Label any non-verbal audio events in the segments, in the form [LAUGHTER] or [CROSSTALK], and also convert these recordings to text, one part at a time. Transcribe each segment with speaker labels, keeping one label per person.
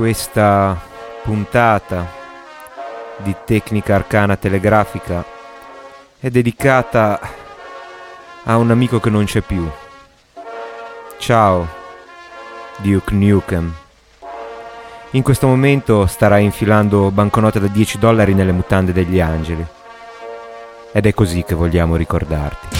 Speaker 1: Questa puntata di tecnica arcana telegrafica è dedicata a un amico che non c'è più. Ciao, Duke Nukem. In questo momento starai infilando banconote da 10 dollari nelle mutande degli angeli. Ed è così che vogliamo ricordarti.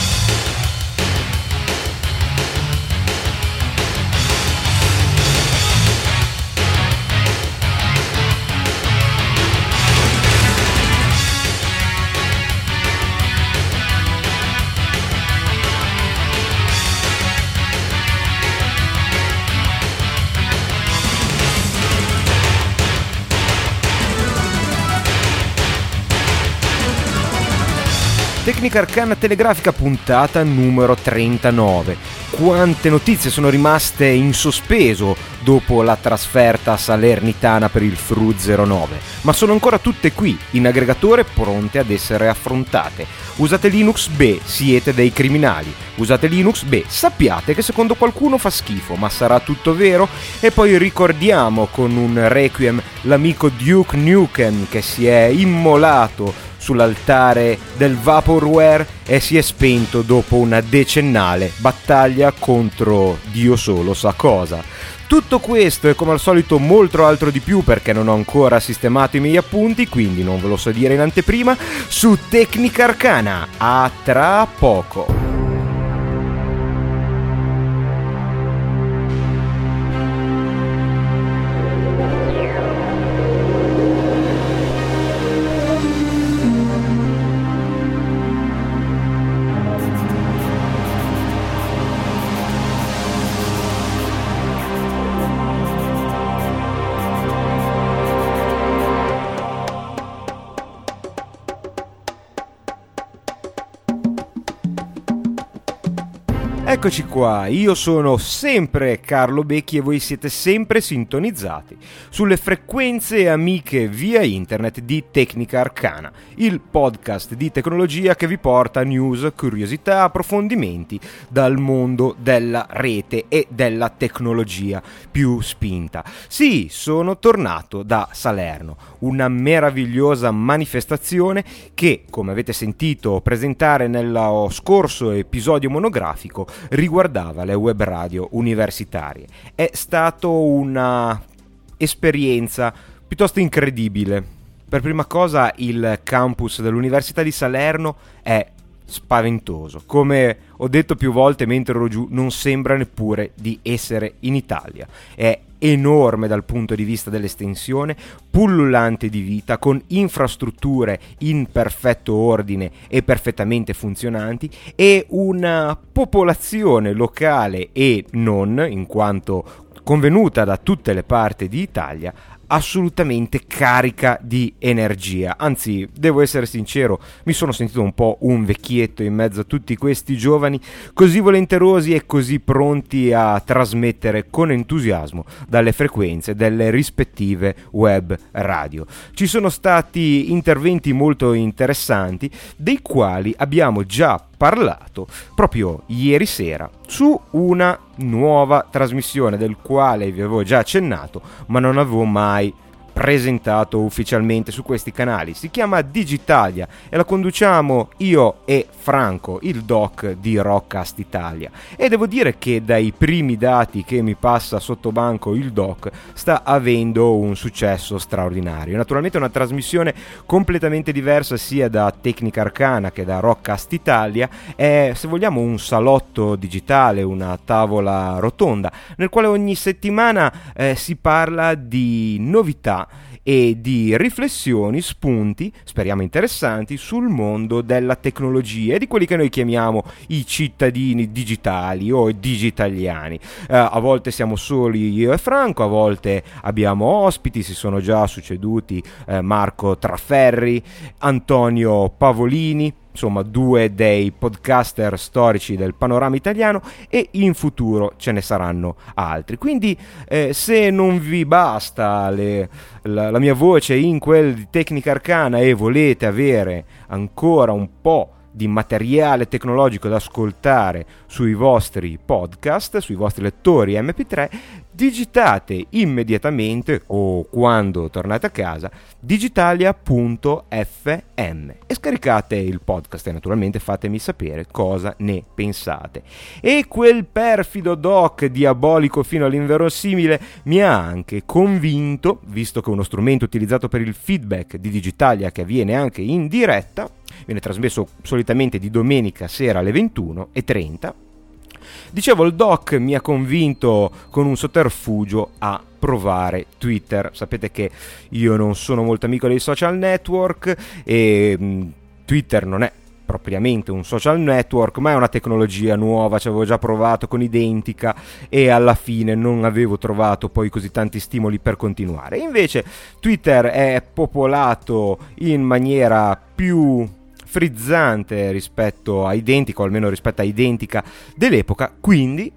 Speaker 1: Tecnica Arcana Telegrafica puntata numero 39. Quante notizie sono rimaste in sospeso dopo la trasferta salernitana per il Fru 09, ma sono ancora tutte qui, in aggregatore pronte ad essere affrontate. Usate Linux? Beh, siete dei criminali. Usate Linux? Beh, sappiate che secondo qualcuno fa schifo, ma sarà tutto vero? E poi ricordiamo con un requiem l'amico Duke Nukem che si è immolato sull'altare del Vaporware e si è spento dopo una decennale battaglia contro Dio solo sa cosa. Tutto questo e come al solito molto altro di più perché non ho ancora sistemato i miei appunti, quindi non ve lo so dire in anteprima, su Tecnica Arcana. A tra poco. Eccoci qua, io sono sempre Carlo Becchi e voi siete sempre sintonizzati sulle frequenze amiche via internet di Tecnica Arcana, il podcast di tecnologia che vi porta news, curiosità, approfondimenti dal mondo della rete e della tecnologia più spinta. Sì, sono tornato da Salerno, una meravigliosa manifestazione che, come avete sentito presentare nello scorso episodio monografico, riguardava le web radio universitarie. È stata una esperienza piuttosto incredibile. Per prima cosa il campus dell'Università di Salerno è spaventoso. Come ho detto più volte mentre ero giù, non sembra neppure di essere in Italia. È enorme dal punto di vista dell'estensione, pullulante di vita, con infrastrutture in perfetto ordine e perfettamente funzionanti e una popolazione locale e non, in quanto convenuta da tutte le parti d'Italia, assolutamente carica di energia. Anzi, devo essere sincero, mi sono sentito un po' un vecchietto in mezzo a tutti questi giovani così volenterosi e così pronti a trasmettere con entusiasmo dalle frequenze delle rispettive web radio. Ci sono stati interventi molto interessanti, dei quali abbiamo già parlato proprio ieri sera su una nuova trasmissione del quale vi avevo già accennato, ma non avevo mai presentato ufficialmente su questi canali. Si chiama Digitalia e la conduciamo io e Franco, il doc di Rockcast Italia. E devo dire che dai primi dati che mi passa sotto banco il doc sta avendo un successo straordinario. Naturalmente è una trasmissione completamente diversa sia da Tecnica Arcana che da Rockcast Italia, è se vogliamo un salotto digitale, una tavola rotonda nel quale ogni settimana eh, si parla di novità e di riflessioni, spunti, speriamo interessanti, sul mondo della tecnologia e di quelli che noi chiamiamo i cittadini digitali o digitaliani. Eh, a volte siamo soli io e Franco, a volte abbiamo ospiti, si sono già succeduti eh, Marco Trafferri, Antonio Pavolini, insomma due dei podcaster storici del panorama italiano e in futuro ce ne saranno altri. Quindi eh, se non vi basta le, la, la, mia voce in quel di tecnica arcana e volete avere ancora un po' di materiale tecnologico da ascoltare sui vostri podcast, sui vostri lettori MP3, digitate immediatamente o quando tornate a casa digitalia.fm e scaricate il podcast e naturalmente fatemi sapere cosa ne pensate. E quel perfido doc diabolico fino all'inverosimile mi ha anche convinto, visto che uno strumento utilizzato per il feedback di Digitalia che avviene anche in diretta, viene trasmesso solitamente di domenica sera alle 21.30 Dicevo, il doc mi ha convinto con un sotterfugio a provare Twitter. Sapete che io non sono molto amico dei social network e mh, mm, Twitter non è propriamente un social network, ma è una tecnologia nuova, ci avevo già provato con Identica e alla fine non avevo trovato poi così tanti stimoli per continuare. Invece Twitter è popolato in maniera più frizzante rispetto a identico, almeno rispetto a identica dell'epoca, quindi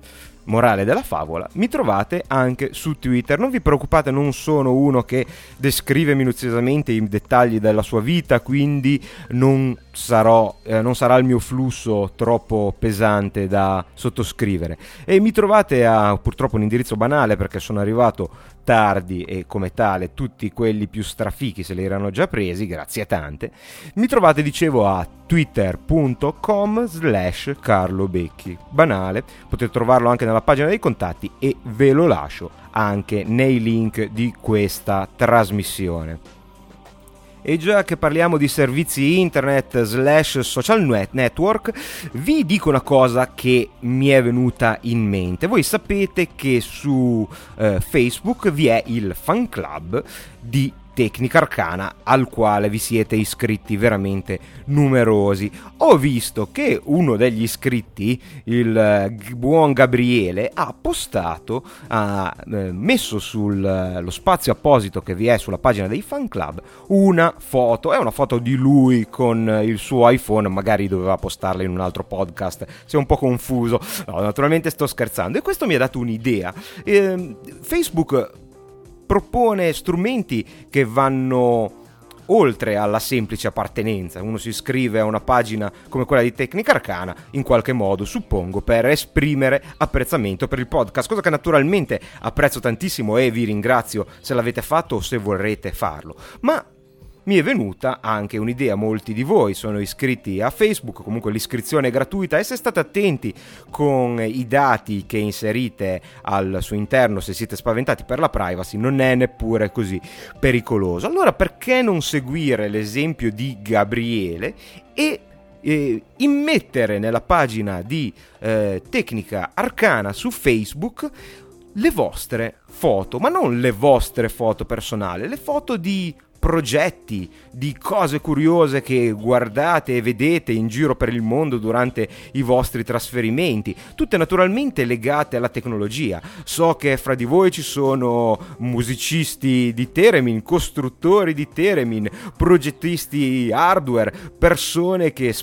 Speaker 1: morale della favola, mi trovate anche su Twitter. Non vi preoccupate, non sono uno che descrive minuziosamente i dettagli della sua vita, quindi non, sarò, eh, non sarà il mio flusso troppo pesante da sottoscrivere. E mi trovate a purtroppo un indirizzo banale perché sono arrivato tardi e come tale tutti quelli più strafichi se li erano già presi, grazie tante. Mi trovate, dicevo, a twitter.com slash Carlo Becchi. Banale, potete trovarlo anche nella pagina dei contatti e ve lo lascio anche nei link di questa trasmissione. E già che parliamo di servizi internet slash social network, vi dico una cosa che mi è venuta in mente. Voi sapete che su eh, Facebook vi è il fan club di tecnica arcana al quale vi siete iscritti veramente numerosi. Ho visto che uno degli iscritti, il eh, buon Gabriele, ha postato, ha eh, messo sullo spazio apposito che vi è sulla pagina dei fan club una foto. È una foto di lui con il suo iPhone, magari doveva postarla in un altro podcast, è un po' confuso. No, naturalmente sto scherzando e questo mi ha dato un'idea. Eh, Facebook propone strumenti che vanno oltre alla semplice appartenenza. Uno si iscrive a una pagina come quella di Tecnica Arcana, in qualche modo, suppongo, per esprimere apprezzamento per il podcast, cosa che naturalmente apprezzo tantissimo e vi ringrazio se l'avete fatto o se vorrete farlo. Ma mi è venuta anche un'idea, molti di voi sono iscritti a Facebook, comunque l'iscrizione è gratuita e se state attenti con i dati che inserite al suo interno, se siete spaventati per la privacy, non è neppure così pericoloso. Allora perché non seguire l'esempio di Gabriele e eh, immettere nella pagina di eh, Tecnica Arcana su Facebook le vostre foto, ma non le vostre foto personali, le foto di progetti, di cose curiose che guardate e vedete in giro per il mondo durante i vostri trasferimenti, tutte naturalmente legate alla tecnologia. So che fra di voi ci sono musicisti di Teremin, costruttori di Teremin, progettisti hardware, persone che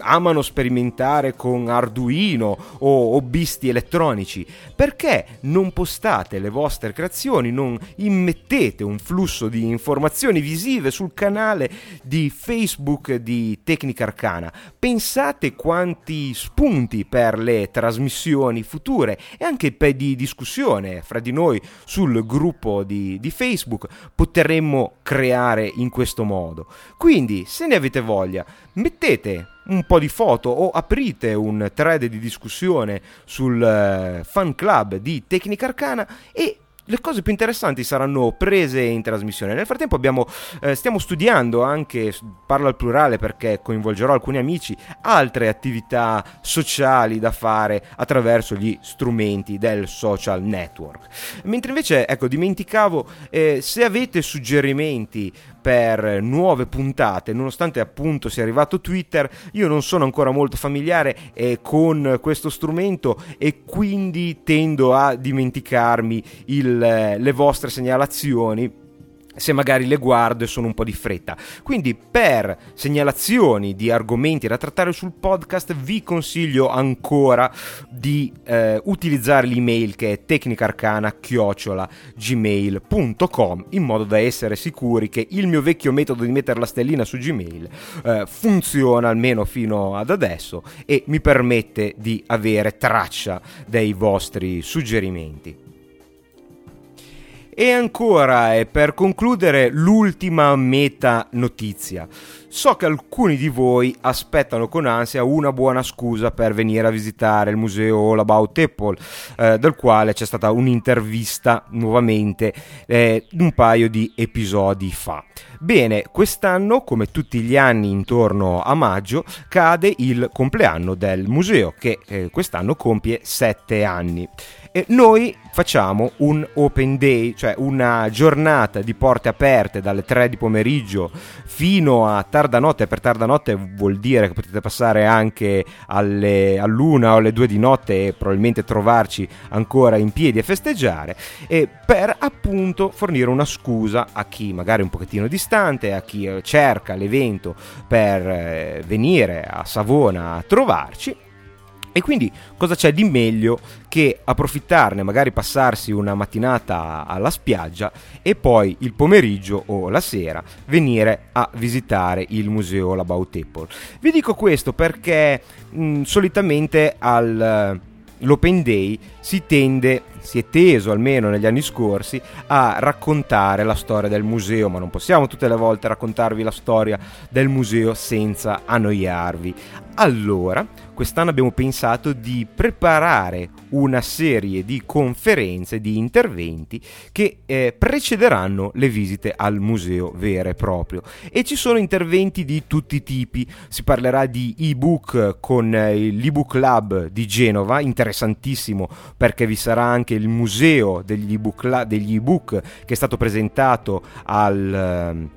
Speaker 1: amano sperimentare con Arduino o hobbisti elettronici, perché non postate le vostre creazioni, non immettete un flusso di informazioni visive sul canale di Facebook di Tecnica Arcana? Pensate quanti spunti per le trasmissioni future e anche per di discussione fra di noi sul gruppo di, di Facebook potremmo creare in questo modo. Quindi, se ne avete voglia, mettete un po' di foto o aprite un thread di discussione sul uh, fan club di Tecnica Arcana e le cose più interessanti saranno prese in trasmissione. Nel frattempo abbiamo, eh, stiamo studiando anche, parlo al plurale perché coinvolgerò alcuni amici, altre attività sociali da fare attraverso gli strumenti del social network. Mentre invece, ecco, dimenticavo, eh, se avete suggerimenti per nuove puntate, nonostante appunto sia arrivato Twitter, io non sono ancora molto familiare eh, con questo strumento e quindi tendo a dimenticarmi il, eh, le vostre segnalazioni se magari le guardo e sono un po' di fretta. Quindi per segnalazioni di argomenti da trattare sul podcast vi consiglio ancora di eh, utilizzare l'email che è tecnicarcana-gmail.com in modo da essere sicuri che il mio vecchio metodo di mettere la stellina su Gmail eh, funziona almeno fino ad adesso e mi permette di avere traccia dei vostri suggerimenti. E ancora, e per concludere, l'ultima meta notizia. So che alcuni di voi aspettano con ansia una buona scusa per venire a visitare il museo All About Apple, eh, del quale c'è stata un'intervista nuovamente eh, un paio di episodi fa. Bene, quest'anno, come tutti gli anni intorno a maggio, cade il compleanno del museo, che eh, quest'anno compie 7 anni. E noi facciamo un open day, cioè una giornata di porte aperte dalle 3 di pomeriggio fino a tarda notte. Per tarda notte vuol dire che potete passare anche alle, all'una o alle 2 di notte e probabilmente trovarci ancora in piedi a festeggiare. E per appunto fornire una scusa a chi magari è un pochettino distante, a chi cerca l'evento per eh, venire a Savona a trovarci e quindi cosa c'è di meglio che approfittarne, magari passarsi una mattinata alla spiaggia e poi il pomeriggio o la sera venire a visitare il museo L'About Apple. Vi dico questo perché mh, solitamente al l'Open Day si tende, si è teso almeno negli anni scorsi, a raccontare la storia del museo, ma non possiamo tutte le volte raccontarvi la storia del museo senza annoiarvi. Allora, quest'anno abbiamo pensato di preparare una serie di conferenze, di interventi che eh, precederanno le visite al museo vero e proprio. E ci sono interventi di tutti i tipi, si parlerà di ebook con eh, l'ebook lab di Genova, interessantissimo perché vi sarà anche il museo degli ebook, degli ebook che è stato presentato al... Eh,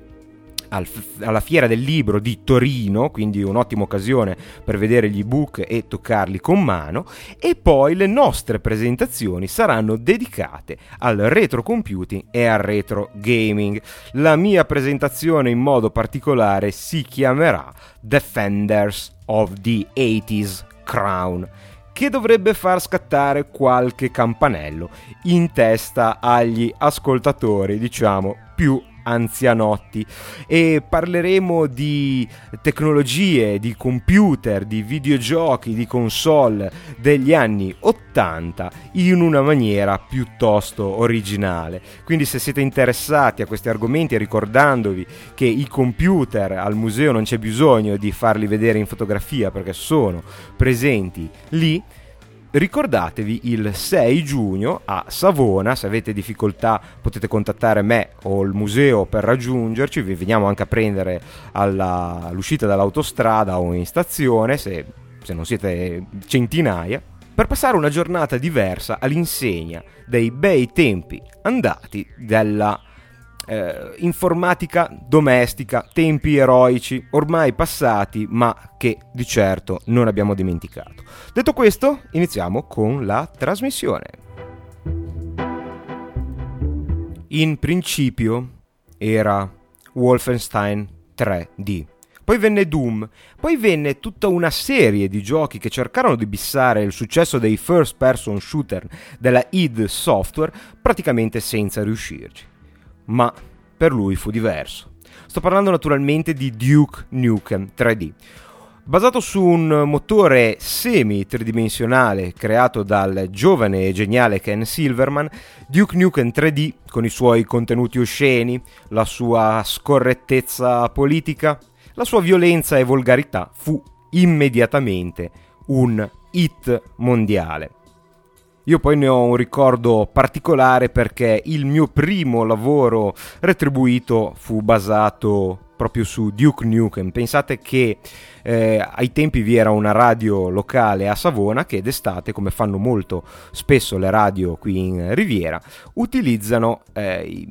Speaker 1: al, alla fiera del libro di Torino, quindi un'ottima occasione per vedere gli ebook e toccarli con mano, e poi le nostre presentazioni saranno dedicate al retro computing e al retro gaming. La mia presentazione in modo particolare si chiamerà Defenders of the 80s Crown che dovrebbe far scattare qualche campanello in testa agli ascoltatori, diciamo, più anzianotti e parleremo di tecnologie, di computer, di videogiochi, di console degli anni 80 in una maniera piuttosto originale. Quindi se siete interessati a questi argomenti ricordandovi che i computer al museo non c'è bisogno di farli vedere in fotografia perché sono presenti lì, ricordatevi il 6 giugno a Savona, se avete difficoltà potete contattare me o il museo per raggiungerci, vi veniamo anche a prendere alla, all'uscita dall'autostrada o in stazione se, se non siete centinaia, per passare una giornata diversa all'insegna dei bei tempi andati della eh, informatica domestica, tempi eroici, ormai passati, ma che di certo non abbiamo dimenticato. Detto questo, iniziamo con la trasmissione. In principio era Wolfenstein 3D. Poi venne Doom, poi venne tutta una serie di giochi che cercarono di bissare il successo dei first person shooter della id Software praticamente senza riuscirci ma per lui fu diverso. Sto parlando naturalmente di Duke Nukem 3D. Basato su un motore semi-tridimensionale creato dal giovane e geniale Ken Silverman, Duke Nukem 3D, con i suoi contenuti osceni, la sua scorrettezza politica, la sua violenza e volgarità, fu immediatamente un hit mondiale. Io poi ne ho un ricordo particolare perché il mio primo lavoro retribuito fu basato proprio su Duke Nukem. Pensate che eh, ai tempi vi era una radio locale a Savona che d'estate, come fanno molto spesso le radio qui in Riviera, utilizzano eh,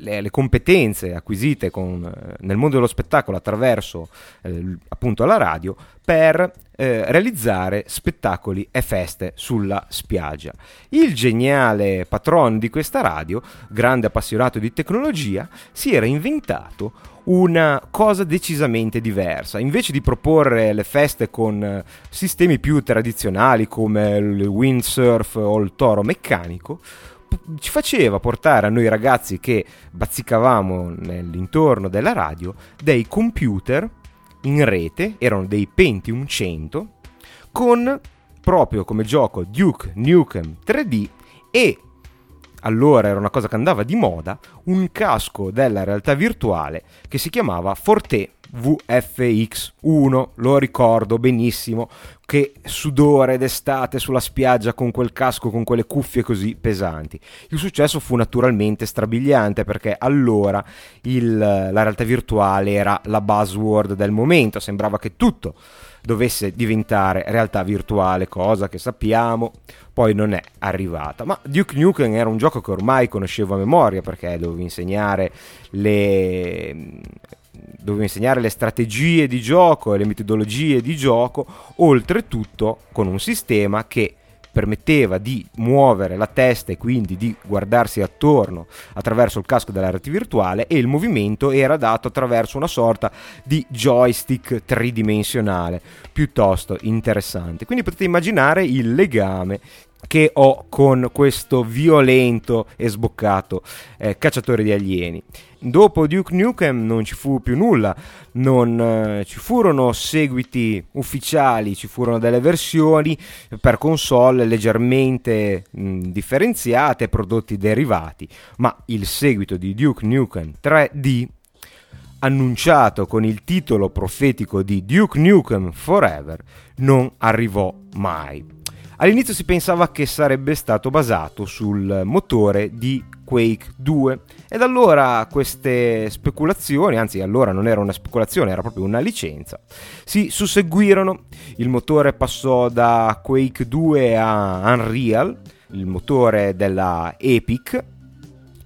Speaker 1: le, le, competenze acquisite con, eh, nel mondo dello spettacolo attraverso eh, appunto la radio per eh, realizzare spettacoli e feste sulla spiaggia. Il geniale patron di questa radio, grande appassionato di tecnologia, si era inventato una cosa decisamente diversa. Invece di proporre le feste con eh, sistemi più tradizionali come il windsurf o il toro meccanico, ci faceva portare a noi ragazzi che bazzicavamo nell'intorno della radio dei computer in rete, erano dei Pentium 100, con proprio come gioco Duke Nukem 3D e allora era una cosa che andava di moda, un casco della realtà virtuale che si chiamava Forte VFX1, lo ricordo benissimo, che sudore d'estate sulla spiaggia con quel casco, con quelle cuffie così pesanti. Il successo fu naturalmente strabiliante perché allora il, la realtà virtuale era la buzzword del momento, sembrava che tutto dovesse diventare realtà virtuale, cosa che sappiamo poi non è arrivata. Ma Duke Nukem era un gioco che ormai conoscevo a memoria perché dovevo insegnare le dovevo insegnare le strategie di gioco e le metodologie di gioco, oltretutto con un sistema che permetteva di muovere la testa e quindi di guardarsi attorno attraverso il casco della rete virtuale e il movimento era dato attraverso una sorta di joystick tridimensionale piuttosto interessante. Quindi potete immaginare il legame che ho con questo violento e sboccato eh, cacciatore di alieni. Dopo Duke Nukem non ci fu più nulla, non eh, ci furono seguiti ufficiali, ci furono delle versioni per console leggermente mh, differenziate, prodotti derivati, ma il seguito di Duke Nukem 3D annunciato con il titolo profetico di Duke Nukem Forever non arrivò mai. All'inizio si pensava che sarebbe stato basato sul motore di Quake 2 ed allora queste speculazioni, anzi allora non era una speculazione, era proprio una licenza, si susseguirono, il motore passò da Quake 2 a Unreal, il motore della Epic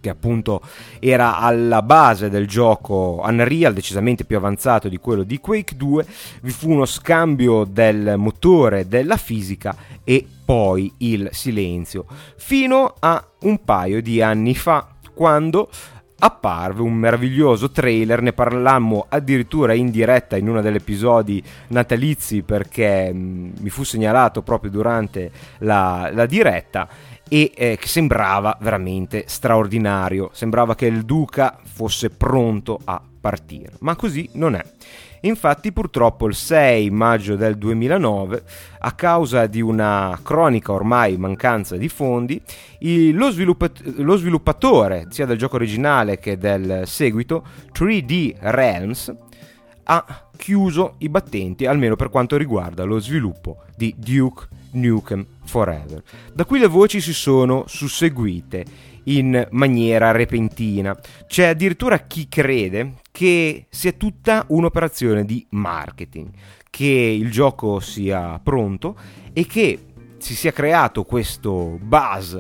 Speaker 1: che appunto era alla base del gioco Unreal, decisamente più avanzato di quello di Quake 2, vi fu uno scambio del motore della fisica e poi il silenzio, fino a un paio di anni fa, quando apparve un meraviglioso trailer, ne parlammo addirittura in diretta in uno degli episodi natalizi perché mm, mi fu segnalato proprio durante la, la diretta e eh, sembrava veramente straordinario, sembrava che il Duca fosse pronto a partire, ma così non è. Infatti purtroppo il 6 maggio del 2009, a causa di una cronica ormai mancanza di fondi, il, lo, sviluppat- lo sviluppatore sia del gioco originale che del seguito, 3D Realms, ha chiuso i battenti, almeno per quanto riguarda lo sviluppo di Duke Nukem Forever. Da qui le voci si sono susseguite in maniera repentina. C'è addirittura chi crede che sia tutta un'operazione di marketing, che il gioco sia pronto e che si sia creato questo buzz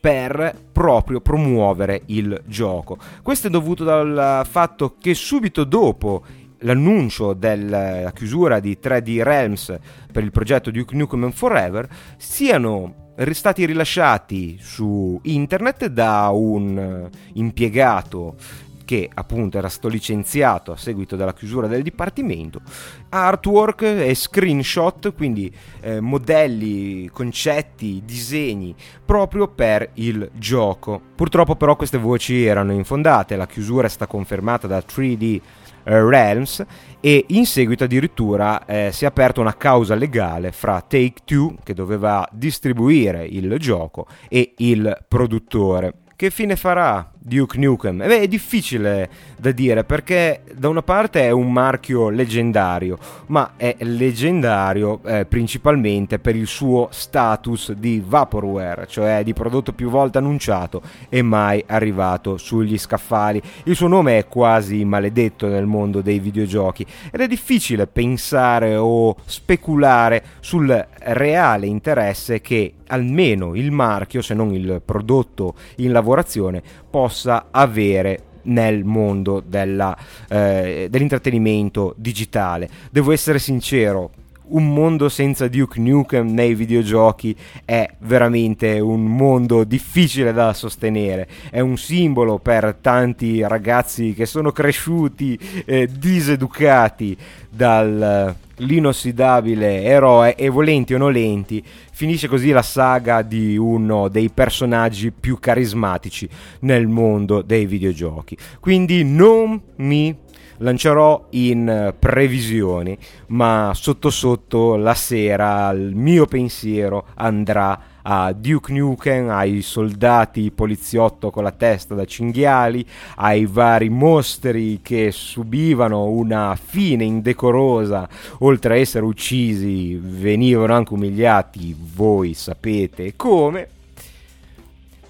Speaker 1: per proprio promuovere il gioco. Questo è dovuto dal fatto che subito dopo l'annuncio della chiusura di 3D Realms per il progetto Duke Nukem Forever siano stati rilasciati su internet da un impiegato che appunto era stato licenziato a seguito della chiusura del dipartimento, artwork e screenshot, quindi eh, modelli, concetti, disegni proprio per il gioco. Purtroppo però queste voci erano infondate, la chiusura è stata confermata da 3D eh, Realms e in seguito addirittura eh, si è aperta una causa legale fra Take Two che doveva distribuire il gioco e il produttore. Che fine farà Duke Nukem? Eh beh, è difficile da dire perché da una parte è un marchio leggendario, ma è leggendario eh, principalmente per il suo status di vaporware, cioè di prodotto più volte annunciato e mai arrivato sugli scaffali. Il suo nome è quasi maledetto nel mondo dei videogiochi ed è difficile pensare o speculare sul reale interesse che almeno il marchio, se non il prodotto in lavorazione, possa avere nel mondo della, eh, dell'intrattenimento digitale. Devo essere sincero, un mondo senza Duke Nukem nei videogiochi è veramente un mondo difficile da sostenere. È un simbolo per tanti ragazzi che sono cresciuti eh, diseducati dall'inossidabile eroe e volenti o nolenti finisce così la saga di uno dei personaggi più carismatici nel mondo dei videogiochi. Quindi non mi lancerò in previsioni, ma sotto sotto la sera il mio pensiero andrà a Duke Nukem, ai soldati poliziotto con la testa da cinghiali, ai vari mostri che subivano una fine indecorosa, oltre a essere uccisi, venivano anche umiliati, voi sapete come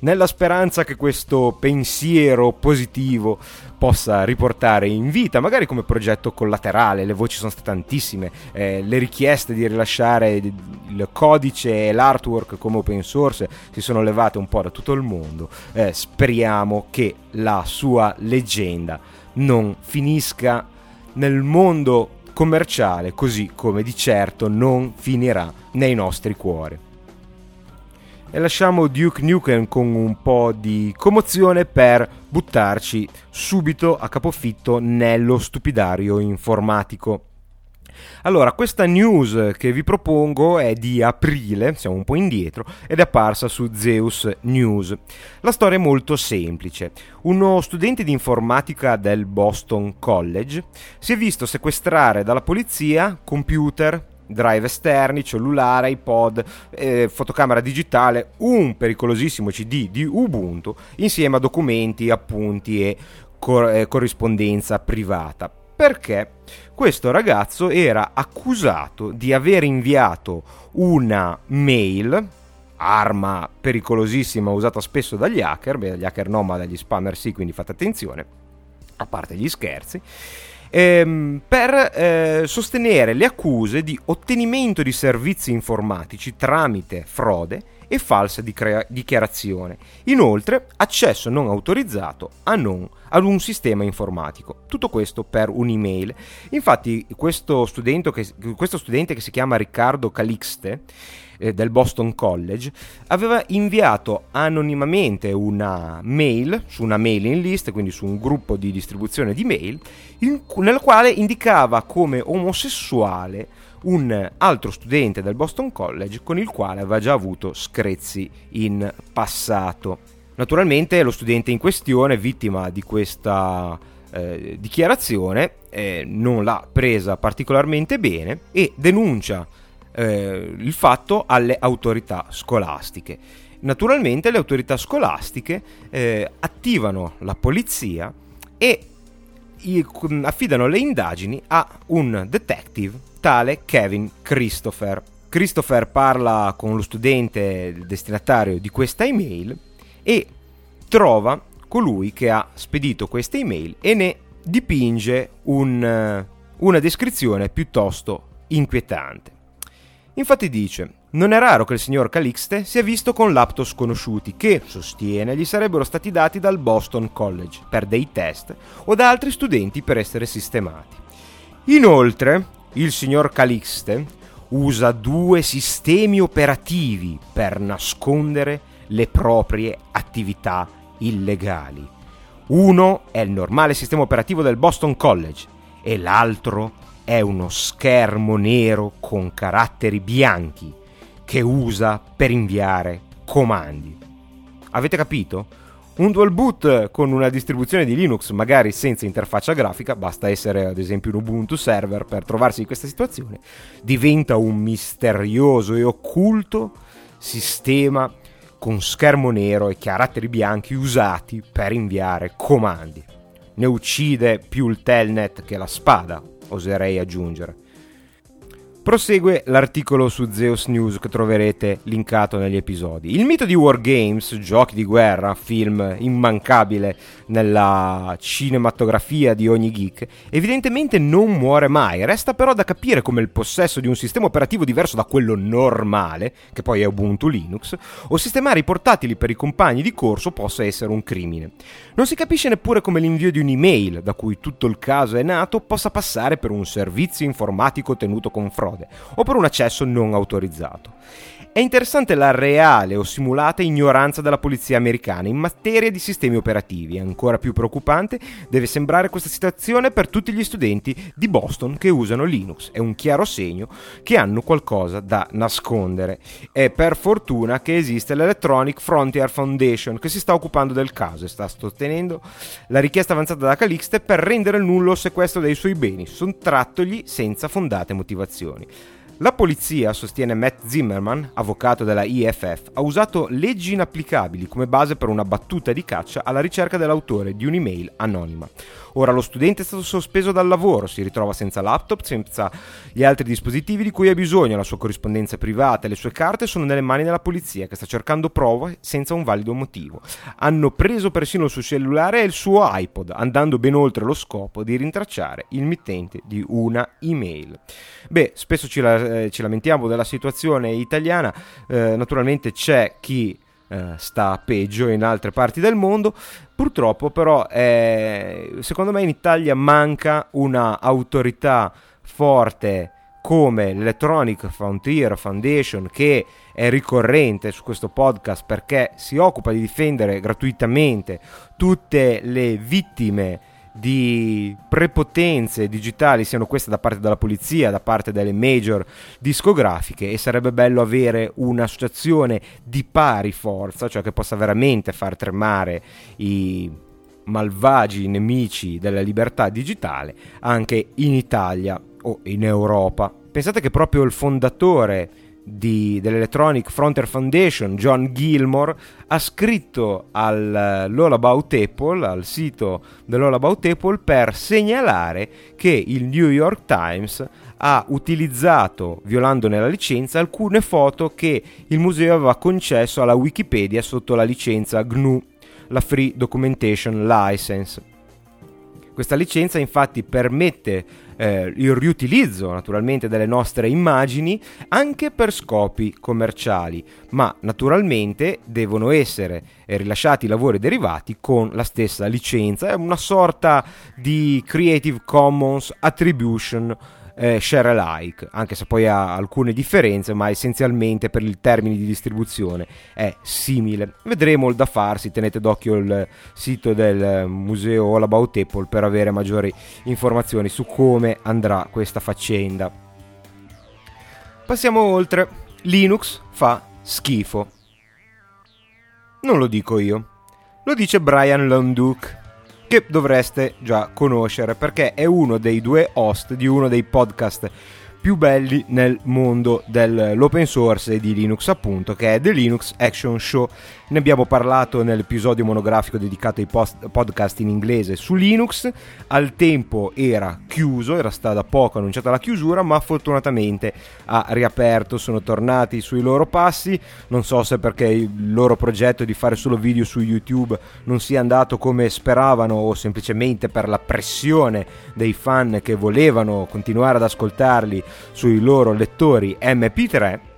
Speaker 1: nella speranza che questo pensiero positivo possa riportare in vita, magari come progetto collaterale, le voci sono state tantissime, eh, le richieste di rilasciare il codice e l'artwork come open source si sono levate un po' da tutto il mondo, eh, speriamo che la sua leggenda non finisca nel mondo commerciale, così come di certo non finirà nei nostri cuori e lasciamo Duke Nukem con un po' di commozione per buttarci subito a capofitto nello stupidario informatico. Allora, questa news che vi propongo è di aprile, siamo un po' indietro, ed è apparsa su Zeus News. La storia è molto semplice. Uno studente di informatica del Boston College si è visto sequestrare dalla polizia computer, drive esterni, cellulare, iPod, eh, fotocamera digitale, un pericolosissimo CD di Ubuntu insieme a documenti, appunti e cor- eh, corrispondenza privata. Perché questo ragazzo era accusato di aver inviato una mail arma pericolosissima usata spesso dagli hacker, beh, dagli hacker no ma dagli spammer sì, quindi fate attenzione, a parte gli scherzi, ehm, per eh, sostenere le accuse di ottenimento di servizi informatici tramite frode e falsa dicrea- dichiarazione. Inoltre, accesso non autorizzato a non, ad un sistema informatico. Tutto questo per un'email. Infatti, questo, che, questo studente che si chiama Riccardo Calixte eh, del Boston College, aveva inviato anonimamente una mail su una mailing list, quindi su un gruppo di distribuzione di mail, in, nella quale indicava come omosessuale un altro studente del Boston College con il quale aveva già avuto screzi in passato. Naturalmente lo studente in questione, vittima di questa eh, dichiarazione, eh, non l'ha presa particolarmente bene e denuncia eh, il fatto alle autorità scolastiche. Naturalmente le autorità scolastiche eh, attivano la polizia e affidano le indagini a un detective tale Kevin Christopher. Christopher parla con lo studente destinatario di questa email e trova colui che ha spedito questa email e ne dipinge un, una descrizione piuttosto inquietante. Infatti dice, non è raro che il signor Calixte sia visto con laptop sconosciuti che, sostiene, gli sarebbero stati dati dal Boston College per dei test o da altri studenti per essere sistemati. Inoltre, il signor Calixte usa due sistemi operativi per nascondere le proprie attività illegali. Uno è il normale sistema operativo del Boston College e l'altro è uno schermo nero con caratteri bianchi che usa per inviare comandi. Avete capito? Un dual boot con una distribuzione di Linux, magari senza interfaccia grafica, basta essere ad esempio un Ubuntu server per trovarsi in questa situazione, diventa un misterioso e occulto sistema con schermo nero e caratteri bianchi usati per inviare comandi. Ne uccide più il telnet che la spada, oserei aggiungere. Prosegue l'articolo su Zeus News che troverete linkato negli episodi. Il mito di Wargames, giochi di guerra, film immancabile nella cinematografia di ogni geek, evidentemente non muore mai. Resta però da capire come il possesso di un sistema operativo diverso da quello normale, che poi è Ubuntu Linux, o sistemare i portatili per i compagni di corso possa essere un crimine. Non si capisce neppure come l'invio di un'email, da cui tutto il caso è nato, possa passare per un servizio informatico tenuto con frode o per un accesso non autorizzato. È interessante la reale o simulata ignoranza della polizia americana in materia di sistemi operativi. Ancora più preoccupante deve sembrare questa situazione per tutti gli studenti di Boston che usano Linux. È un chiaro segno che hanno qualcosa da nascondere. È per fortuna che esiste l'Electronic Frontier Foundation che si sta occupando del caso e sta sostenendo la richiesta avanzata da Calixte per rendere nullo il sequestro dei suoi beni, sottrattogli senza fondate motivazioni. La polizia, sostiene Matt Zimmerman, avvocato della IFF, ha usato leggi inapplicabili come base per una battuta di caccia alla ricerca dell'autore di un'email anonima. Ora lo studente è stato sospeso dal lavoro, si ritrova senza laptop, senza gli altri dispositivi di cui ha bisogno, la sua corrispondenza privata e le sue carte sono nelle mani della polizia che sta cercando prove senza un valido motivo. Hanno preso persino il suo cellulare e il suo iPod, andando ben oltre lo scopo di rintracciare il mittente di una email. Beh, spesso ci, la, eh, ci lamentiamo della situazione italiana, eh, naturalmente c'è chi eh, sta peggio in altre parti del mondo. Purtroppo però eh, secondo me in Italia manca una autorità forte come l'Electronic Frontier Foundation che è ricorrente su questo podcast perché si occupa di difendere gratuitamente tutte le vittime di prepotenze digitali, siano queste da parte della polizia, da parte delle major discografiche e sarebbe bello avere un'associazione di pari forza, cioè che possa veramente far tremare i malvagi nemici della libertà digitale anche in Italia o in Europa. Pensate che proprio il fondatore di, dell'Electronic Frontier Foundation, John Gilmore, ha scritto all'All About Apple, al sito dell'All About Apple, per segnalare che il New York Times ha utilizzato, violandone la licenza, alcune foto che il museo aveva concesso alla Wikipedia sotto la licenza GNU, la Free Documentation License. Questa licenza infatti permette eh, il riutilizzo naturalmente delle nostre immagini anche per scopi commerciali, ma naturalmente devono essere eh, rilasciati i lavori derivati con la stessa licenza, è una sorta di Creative Commons Attribution eh, share alike, anche se poi ha alcune differenze, ma essenzialmente per il termine di distribuzione è simile. Vedremo il da farsi, tenete d'occhio il sito del museo All About Apple per avere maggiori informazioni su come andrà questa faccenda. Passiamo oltre. Linux fa schifo. Non lo dico io, lo dice Brian Londuke che dovreste già conoscere perché è uno dei due host di uno dei podcast più belli nel mondo dell'open source e di Linux appunto che è The Linux Action Show ne abbiamo parlato nell'episodio monografico dedicato ai post- podcast in inglese su Linux. Al tempo era chiuso, era stata da poco annunciata la chiusura, ma fortunatamente ha riaperto, sono tornati sui loro passi. Non so se perché il loro progetto di fare solo video su YouTube non sia andato come speravano o semplicemente per la pressione dei fan che volevano continuare ad ascoltarli sui loro lettori MP3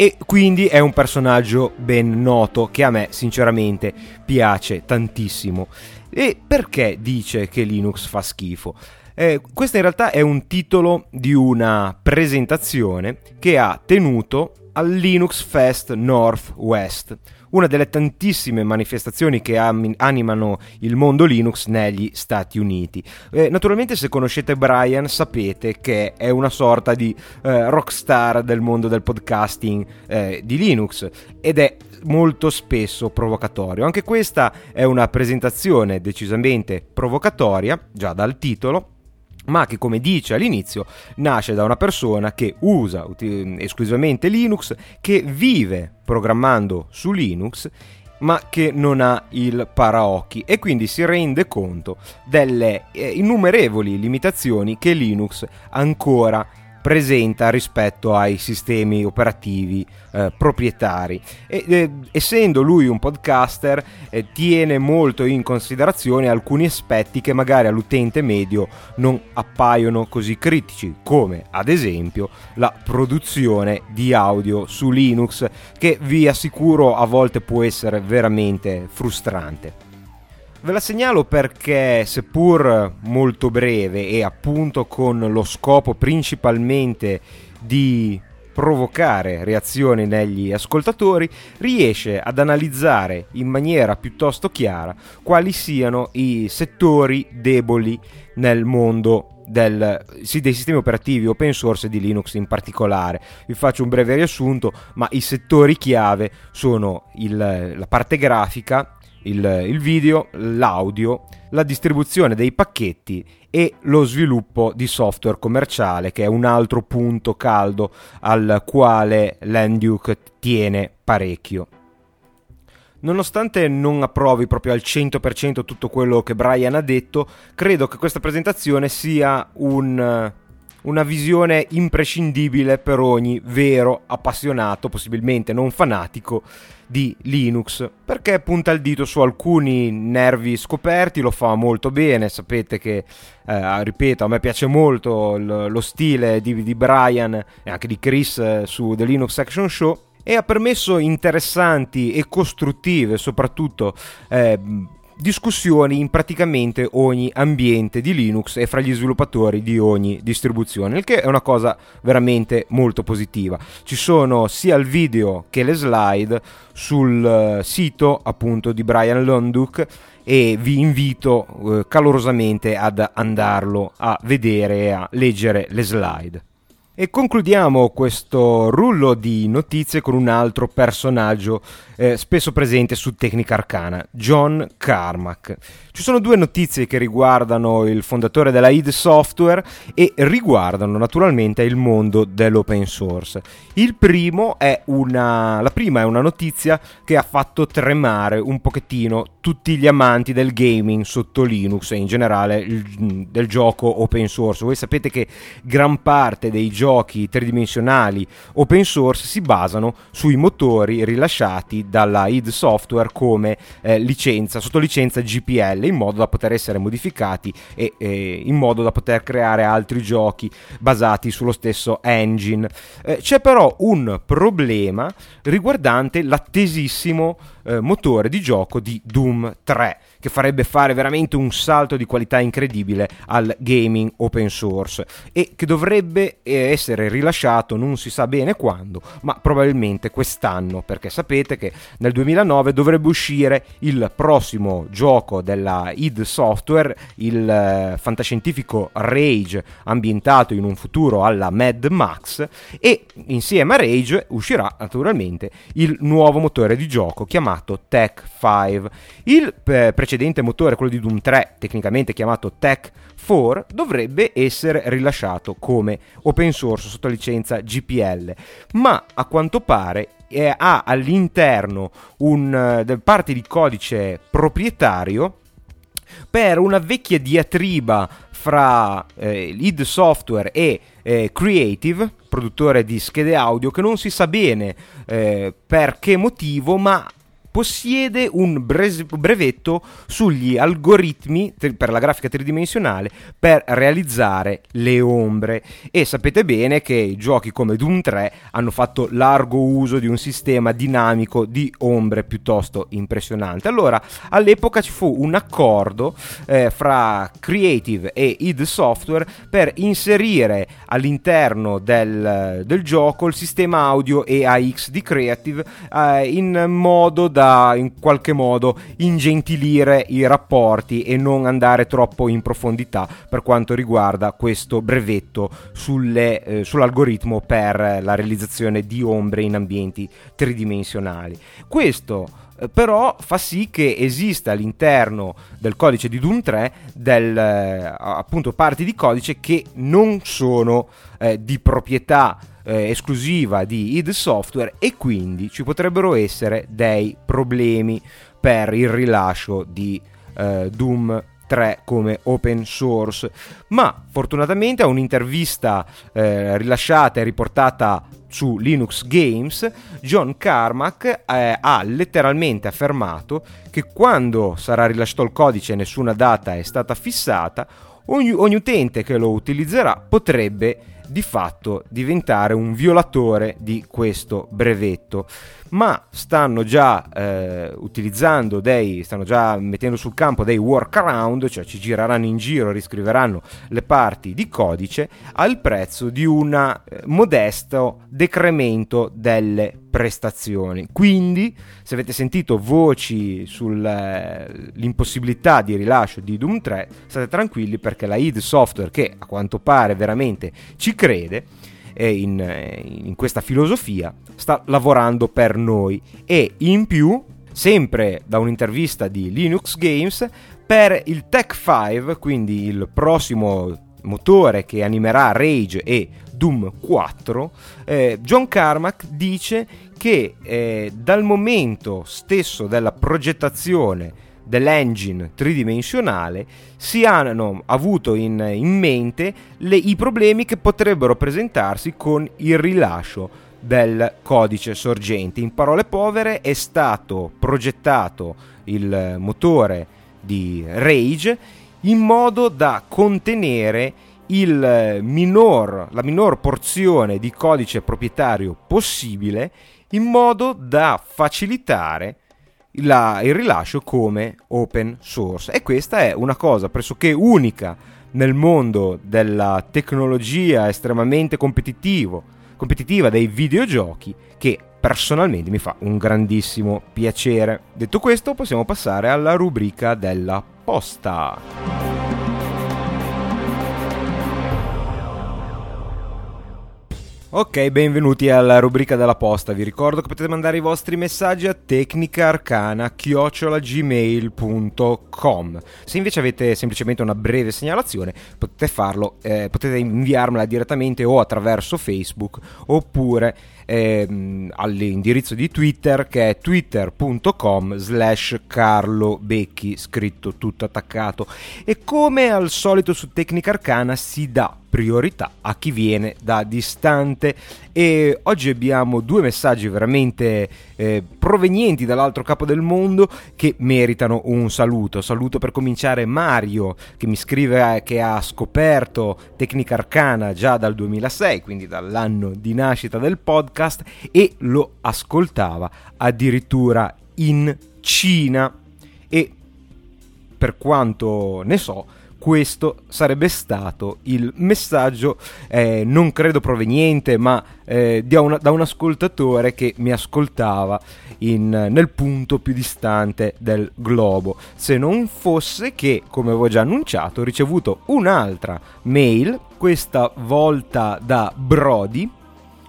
Speaker 1: e quindi è un personaggio ben noto che a me sinceramente piace tantissimo. E perché dice che Linux fa schifo? Eh, questo in realtà è un titolo di una presentazione che ha tenuto al Linux Fest Northwest, una delle tantissime manifestazioni che animano il mondo Linux negli Stati Uniti. Eh, naturalmente se conoscete Brian sapete che è una sorta di eh, rockstar del mondo del podcasting eh, di Linux ed è molto spesso provocatorio. Anche questa è una presentazione decisamente provocatoria, già dal titolo, ma che come dice all'inizio nasce da una persona che usa esclusivamente Linux, che vive programmando su Linux ma che non ha il paraocchi e quindi si rende conto delle eh, innumerevoli limitazioni che Linux ancora presenta rispetto ai sistemi operativi eh, proprietari. E, eh, essendo lui un podcaster, eh, tiene molto in considerazione alcuni aspetti che magari all'utente medio non appaiono così critici, come ad esempio la produzione di audio su Linux, che vi assicuro a volte può essere veramente frustrante. Ve la segnalo perché, seppur molto breve e appunto con lo scopo principalmente di provocare reazioni negli ascoltatori, riesce ad analizzare in maniera piuttosto chiara quali siano i settori deboli nel mondo del, sì, dei sistemi operativi open source e di Linux in particolare. Vi faccio un breve riassunto, ma i settori chiave sono il, la parte grafica, il, il video, l'audio, la distribuzione dei pacchetti e lo sviluppo di software commerciale, che è un altro punto caldo al quale l'Enduke tiene parecchio. Nonostante non approvi proprio al 100% tutto quello che Brian ha detto, credo che questa presentazione sia un, una visione imprescindibile per ogni vero appassionato, possibilmente non fanatico, di Linux, perché punta il dito su alcuni nervi scoperti, lo fa molto bene, sapete che, eh, ripeto, a me piace molto lo, lo stile di, di, Brian e anche di Chris eh, su The Linux Action Show e ha permesso interessanti e costruttive, soprattutto eh, discussioni in praticamente ogni ambiente di Linux e fra gli sviluppatori di ogni distribuzione, il che è una cosa veramente molto positiva. Ci sono sia il video che le slide sul eh, sito appunto di Brian Londuk e vi invito eh, calorosamente ad andarlo a vedere e a leggere le slide. E concludiamo questo rullo di notizie con un altro personaggio eh, spesso presente su Tecnica Arcana, John Carmack. Ci sono due notizie che riguardano il fondatore della id Software e riguardano naturalmente il mondo dell'open source. Una, la prima è una notizia che ha fatto tremare un pochettino tutti gli amanti del gaming sotto Linux e in generale il, del gioco open source. Voi sapete che gran parte dei giochi tridimensionali open source si basano sui motori rilasciati dalla id Software come eh, licenza, sotto licenza GPL in modo da poter essere modificati e, e, in modo da poter creare altri giochi basati sullo stesso engine. Eh, c'è però un problema riguardante l'attesissimo eh, motore di gioco di Doom 3 che farebbe fare veramente un salto di qualità incredibile al gaming open source e che dovrebbe eh, essere rilasciato non si sa bene quando, ma probabilmente quest'anno, perché sapete che nel 2009 dovrebbe uscire il prossimo gioco della id Software, il eh, fantascientifico Rage ambientato in un futuro alla Mad Max e insieme a Rage uscirà naturalmente il nuovo motore di gioco chiamato Tech 5. Il eh, precedente motore, quello di Doom 3, tecnicamente chiamato Tech 4, dovrebbe essere rilasciato come open source sotto licenza GPL, ma a quanto pare eh, ha all'interno un, uh, parte di codice proprietario per una vecchia diatriba fra eh, id Software e eh, Creative, produttore di schede audio, che non si sa bene eh, per che motivo, ma possiede un brevetto sugli algoritmi per la grafica tridimensionale per realizzare le ombre. E sapete bene che giochi come Doom 3 hanno fatto largo uso di un sistema dinamico di ombre piuttosto impressionante. Allora all'epoca ci fu un accordo eh, fra Creative e id Software per inserire all'interno del, del gioco il sistema audio EAX di Creative eh, in modo da da in qualche modo ingentilire i rapporti e non andare troppo in profondità per quanto riguarda questo brevetto sulle, eh, sull'algoritmo per la realizzazione di ombre in ambienti tridimensionali. Questo eh, però fa sì che esista all'interno del codice di Doom 3 del, eh, appunto parti di codice che non sono eh, di proprietà eh, esclusiva di id Software e quindi ci potrebbero essere dei problemi per il rilascio di eh, Doom 3 come open source. Ma fortunatamente a un'intervista eh, rilasciata e riportata su Linux Games, John Carmack eh, ha letteralmente affermato che quando sarà rilasciato il codice nessuna data è stata fissata, ogni, ogni utente che lo utilizzerà potrebbe di fatto diventare un violatore di questo brevetto ma stanno già eh, utilizzando dei, stanno già mettendo sul campo dei workaround, cioè ci gireranno in giro, riscriveranno le parti di codice al prezzo di un eh, modesto decremento delle prestazioni. Quindi, se avete sentito voci sull'impossibilità di rilascio di Doom 3, state tranquilli perché la id Software, che a quanto pare veramente ci crede, in, in questa filosofia sta lavorando per noi. E in più sempre da un'intervista di Linux Games, per il Tech 5, quindi il prossimo motore che animerà Rage e Doom 4, eh, John Carmack dice che eh, dal momento stesso della progettazione dell'engine tridimensionale si hanno avuto in, in mente le, i problemi che potrebbero presentarsi con il rilascio del codice sorgente. In parole povere è stato progettato il motore di Rage in modo da contenere minor, la minor porzione di codice proprietario possibile in modo da facilitare la, il rilascio come open source. E questa è una cosa pressoché unica nel mondo della tecnologia estremamente competitiva dei videogiochi che personalmente mi fa un grandissimo piacere. Detto questo, possiamo passare alla rubrica della posta. Ok, benvenuti alla rubrica della posta. Vi ricordo che potete mandare i vostri messaggi a tecnicaarcana.gmail.com Se invece avete semplicemente una breve segnalazione, potete farlo, eh, potete inviarmela direttamente o attraverso Facebook oppure ehm, all'indirizzo di Twitter che è twitter.com slash Carlo Becchi, scritto tutto attaccato. E come al solito su Tecnica Arcana si dà priorità a chi viene da distante e oggi abbiamo due messaggi veramente eh, provenienti dall'altro capo del mondo che meritano un saluto. Saluto per cominciare Mario che mi scrive che ha scoperto Tecnica Arcana già dal 2006, quindi dall'anno di nascita del podcast e lo ascoltava addirittura in Cina e per quanto ne so questo sarebbe stato il messaggio, eh, non credo proveniente, ma eh, una, da un ascoltatore che mi ascoltava in, nel punto più distante del globo. Se non fosse che, come avevo già annunciato, ho ricevuto un'altra mail, questa volta da Brody,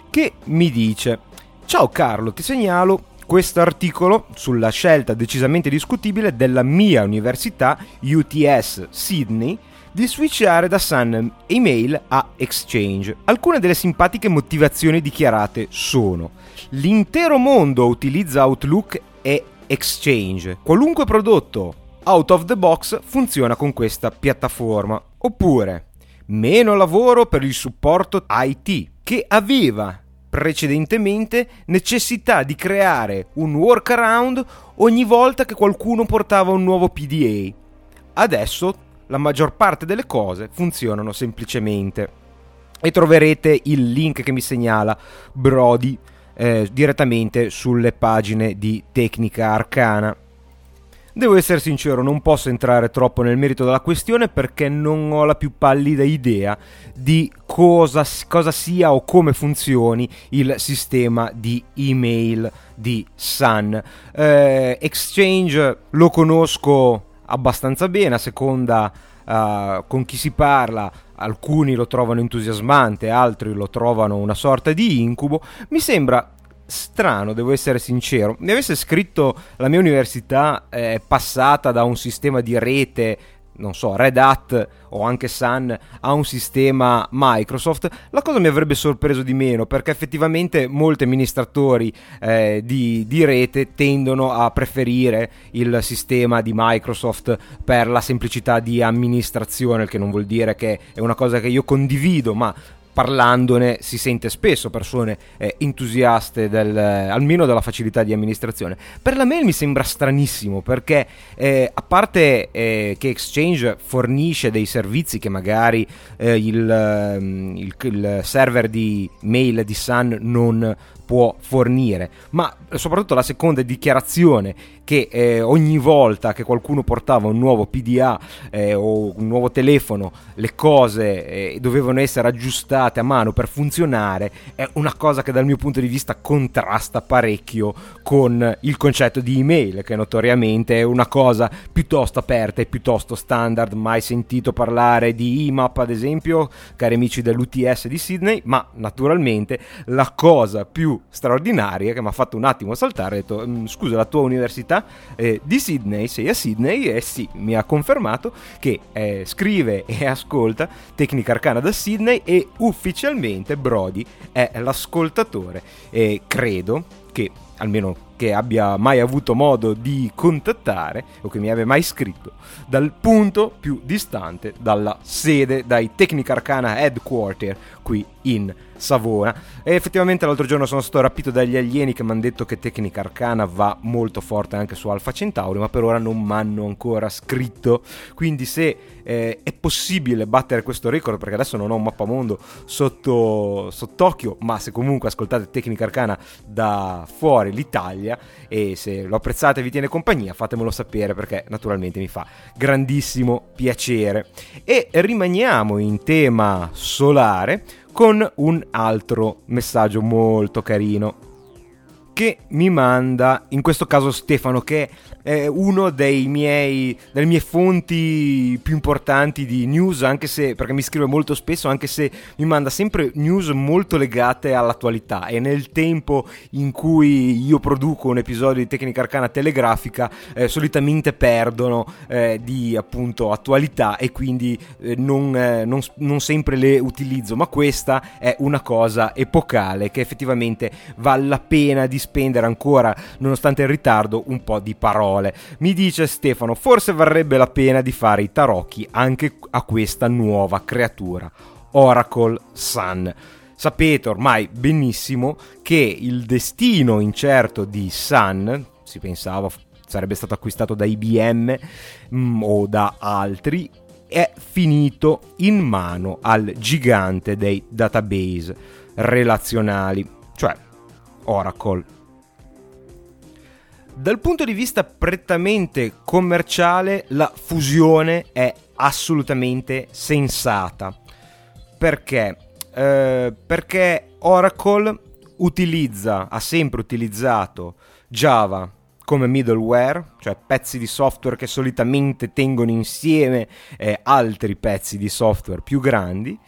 Speaker 1: che mi dice: Ciao Carlo, ti segnalo questo articolo sulla scelta decisamente discutibile della mia università UTS Sydney di switchare da Sun Email a Exchange. Alcune delle simpatiche motivazioni dichiarate sono l'intero mondo utilizza Outlook e Exchange. Qualunque prodotto out of the box funziona con questa piattaforma. Oppure meno lavoro per il supporto IT che aveva precedentemente necessità di creare un workaround ogni volta che qualcuno portava un nuovo PDA. Adesso la maggior parte delle cose funzionano semplicemente. E troverete il link che mi segnala Brody eh, direttamente sulle pagine di Tecnica Arcana. Devo essere sincero, non posso entrare troppo nel merito della questione perché non ho la più pallida idea di cosa, cosa sia o come funzioni il sistema di email di Sun. Eh, Exchange lo conosco abbastanza bene, a seconda uh, con chi si parla, alcuni lo trovano entusiasmante, altri lo trovano una sorta di incubo. Mi sembra strano, devo essere sincero. Mi avesse scritto la mia università eh, passata da un sistema di rete non so, Red Hat o anche Sun a un sistema Microsoft, la cosa mi avrebbe sorpreso di meno perché effettivamente molti amministratori eh, di, di, rete tendono a preferire il sistema di Microsoft per la semplicità di amministrazione, il che non vuol dire che è una cosa che io condivido, ma parlandone si sente spesso persone eh, entusiaste del, eh, almeno della facilità di amministrazione. Per la mail mi sembra stranissimo perché eh, a parte eh, che Exchange fornisce dei servizi che magari eh, il, ehm, il, il, server di mail di Sun non può fornire, ma soprattutto la seconda dichiarazione che eh, ogni volta che qualcuno portava un nuovo PDA eh, o un nuovo telefono le cose eh, dovevano essere aggiustate a mano per funzionare è una cosa che dal mio punto di vista contrasta parecchio con il concetto di email, che notoriamente è una cosa piuttosto aperta e piuttosto standard. Mai sentito parlare di IMAP, ad esempio, cari amici dell'UTS di Sydney, ma naturalmente la cosa più straordinaria che mi ha fatto un attimo saltare, ho detto, mm, scusa, la tua università eh, di Sydney, sei a Sydney? E sì, mi ha confermato che eh, scrive e [LAUGHS] ascolta Tecnica Arcana da Sydney e ufficialmente Brody è l'ascoltatore e credo che almeno che abbia mai avuto modo di contattare o che mi abbia mai scritto dal punto più distante dalla sede, dai Tecnica Arcana Headquarter qui in Savona. E effettivamente l'altro giorno sono stato rapito dagli alieni che mi hanno detto che Tecnica Arcana va molto forte anche su Alpha Centauri, ma per ora non mi hanno ancora scritto. Quindi se eh, è possibile battere questo record, perché adesso non ho un mappamondo sotto, sott'occhio, ma se comunque ascoltate Tecnica Arcana da fuori l'Italia e se lo apprezzate e vi tiene compagnia, fatemelo sapere perché naturalmente mi fa grandissimo piacere. E rimaniamo in tema solare con un altro messaggio molto carino che mi manda in questo caso Stefano che è uno dei miei, delle mie fonti più importanti di news anche se perché mi scrive molto spesso anche se mi manda sempre news molto legate all'attualità. E nel tempo in cui io produco un episodio di tecnica arcana telegrafica eh, solitamente perdono eh, di appunto attualità e quindi eh, non, eh, non, non sempre le utilizzo. Ma questa è una cosa epocale che effettivamente vale la pena di spendere ancora, nonostante il ritardo, un po' di parole. Mi dice Stefano, forse varrebbe la pena di fare i tarocchi anche a questa nuova creatura, Oracle Sun. Sapete ormai benissimo che il destino incerto di Sun, si pensava sarebbe stato acquistato da IBM mh, mm, o da altri, è finito in mano al gigante dei database relazionali, cioè Oracle. Dal punto di vista prettamente commerciale, la fusione è assolutamente sensata. Perché? Eh, perché Oracle utilizza, ha sempre utilizzato Java come middleware, cioè pezzi di software che solitamente tengono insieme eh, altri pezzi di software più grandi,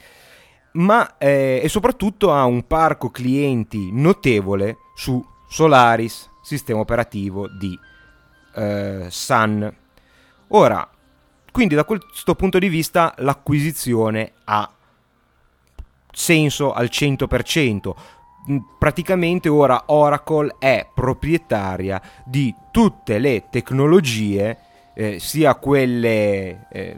Speaker 1: ma eh, e soprattutto ha un parco clienti notevole su Solaris, sistema operativo di eh, Sun. Ora, quindi da questo punto di vista l'acquisizione ha senso al 100%. Mm, praticamente ora Oracle è proprietaria di tutte le tecnologie eh, sia quelle eh,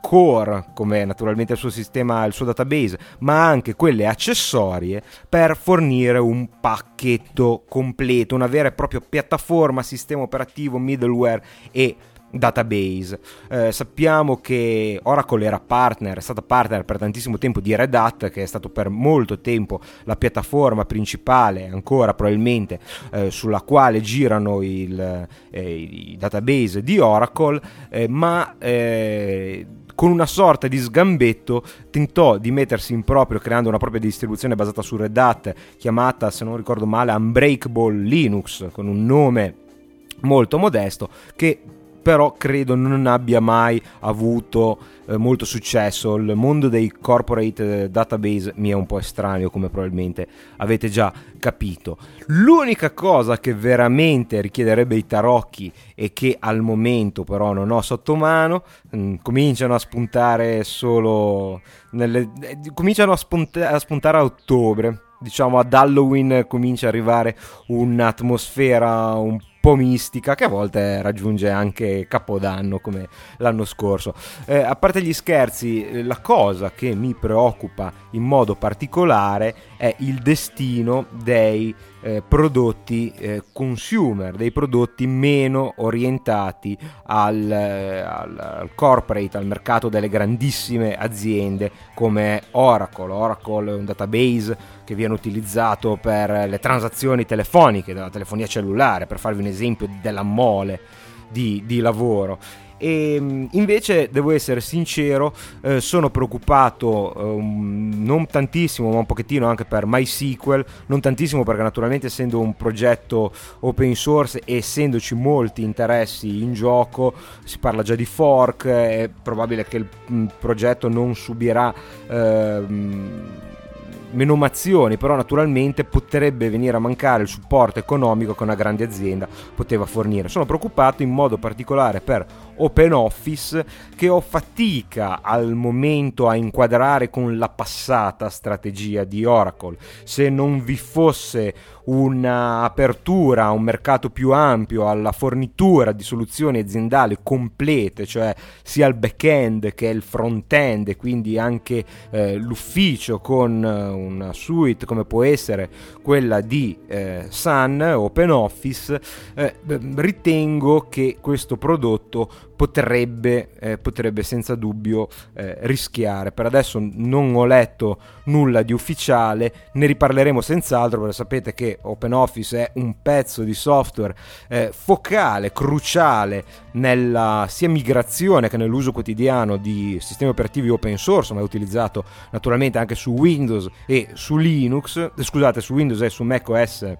Speaker 1: core, come naturalmente il suo sistema, il suo database, ma anche quelle accessorie per fornire un pacchetto completo, una vera e propria piattaforma, sistema operativo, middleware e database. Eh, sappiamo che Oracle era partner, è stata partner per tantissimo tempo di Red Hat, che è stato per molto tempo la piattaforma principale, ancora probabilmente, eh, sulla quale girano il, eh, i database di Oracle, eh, ma eh, con una sorta di sgambetto tentò di mettersi in proprio creando una propria distribuzione basata su Red Hat chiamata, se non ricordo male, Unbreakable Linux, con un nome molto modesto che però credo non abbia mai avuto eh, molto successo. Il mondo dei corporate eh, database mi è un po' estraneo, come probabilmente avete già capito. L'unica cosa che veramente richiederebbe i tarocchi e che al momento però non ho sotto mano, mh, mm, cominciano a spuntare solo nelle, eh, cominciano a, spunta- a spuntare a ottobre diciamo ad Halloween comincia ad arrivare un'atmosfera un po' mistica che a volte raggiunge anche Capodanno come l'anno scorso. Eh, a parte gli scherzi, eh, la cosa che mi preoccupa in modo particolare è il destino dei eh, prodotti eh, consumer, dei prodotti meno orientati al, eh, al, al, corporate, al mercato delle grandissime aziende come Oracle. Oracle è un database che viene utilizzato per le transazioni telefoniche, della telefonia cellulare, per farvi un esempio della mole di, di lavoro E mm, invece devo essere sincero, eh, sono preoccupato eh, non tantissimo, ma un pochettino anche per MySQL, non tantissimo perché naturalmente essendo un progetto open source e essendoci molti interessi in gioco, si parla già di fork, è probabile che il mm, progetto non subirà eh, menomazioni, però naturalmente potrebbe venire a mancare il supporto economico che una grande azienda poteva fornire. Sono preoccupato in modo particolare per OpenOffice che ho fatica al momento a inquadrare con la passata strategia di Oracle. Se non vi fosse un'apertura a un mercato più ampio, alla fornitura di soluzioni aziendali complete, cioè sia il back-end che il front-end e quindi anche eh, l'ufficio con eh, una suite come può essere quella di eh, Sun, OpenOffice, eh, ritengo che questo prodotto potrebbe, eh, potrebbe senza dubbio eh, rischiare. Per adesso non ho letto nulla di ufficiale, ne riparleremo senz'altro perché sapete che OpenOffice è un pezzo di software eh, focale, cruciale nella sia migrazione che nell'uso quotidiano di sistemi operativi open source, ma è utilizzato naturalmente anche su Windows e su Linux, eh, scusate, su Windows e su macOS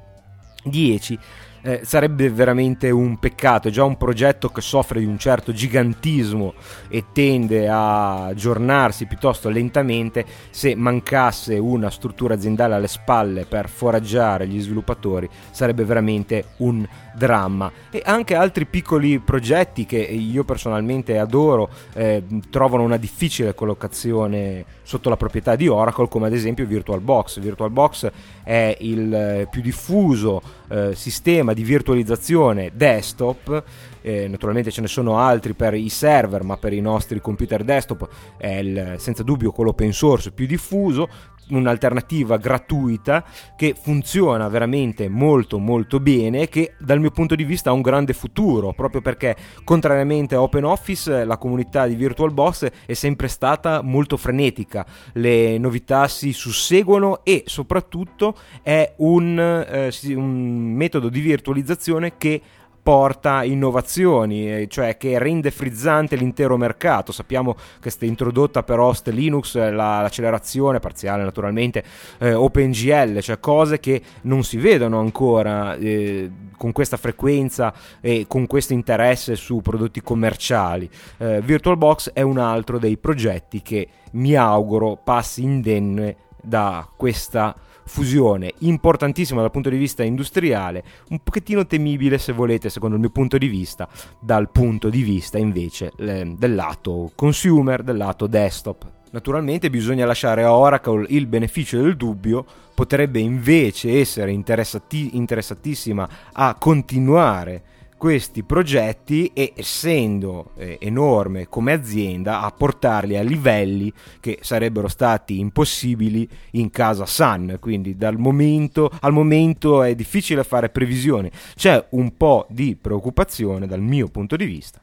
Speaker 1: 10 eh, sarebbe veramente un peccato. È già un progetto che soffre di un certo gigantismo e tende a aggiornarsi piuttosto lentamente. Se mancasse una struttura aziendale alle spalle per foraggiare gli sviluppatori, sarebbe veramente un dramma. E anche altri piccoli progetti che io personalmente adoro eh, trovano una difficile collocazione sotto la proprietà di Oracle, come ad esempio VirtualBox. VirtualBox è il più diffuso eh, sistema di virtualizzazione desktop. Eh, naturalmente ce ne sono altri per i server, ma per i nostri computer desktop è il, senza dubbio quello open source più diffuso un'alternativa gratuita che funziona veramente molto molto bene e che dal mio punto di vista ha un grande futuro proprio perché contrariamente a OpenOffice la comunità di VirtualBox è sempre stata molto frenetica. Le novità si susseguono e soprattutto è un, eh, un metodo di virtualizzazione che porta innovazioni, cioè che rende frizzante l'intero mercato. Sappiamo che è introdotta per host Linux la, l'accelerazione parziale naturalmente eh, OpenGL, cioè cose che non si vedono ancora eh, con questa frequenza e con questo interesse su prodotti commerciali. Eh, VirtualBox è un altro dei progetti che mi auguro passi indenne da questa fusione importantissima dal punto di vista industriale, un pochettino temibile se volete secondo il mio punto di vista, dal punto di vista invece eh, del lato consumer, del lato desktop. Naturalmente bisogna lasciare a Oracle il beneficio del dubbio, potrebbe invece essere interessati- interessatissima a continuare questi progetti e essendo eh, enorme come azienda a portarli a livelli che sarebbero stati impossibili in casa Sun. Quindi dal momento al momento è difficile fare previsioni. C'è un po' di preoccupazione dal mio punto di vista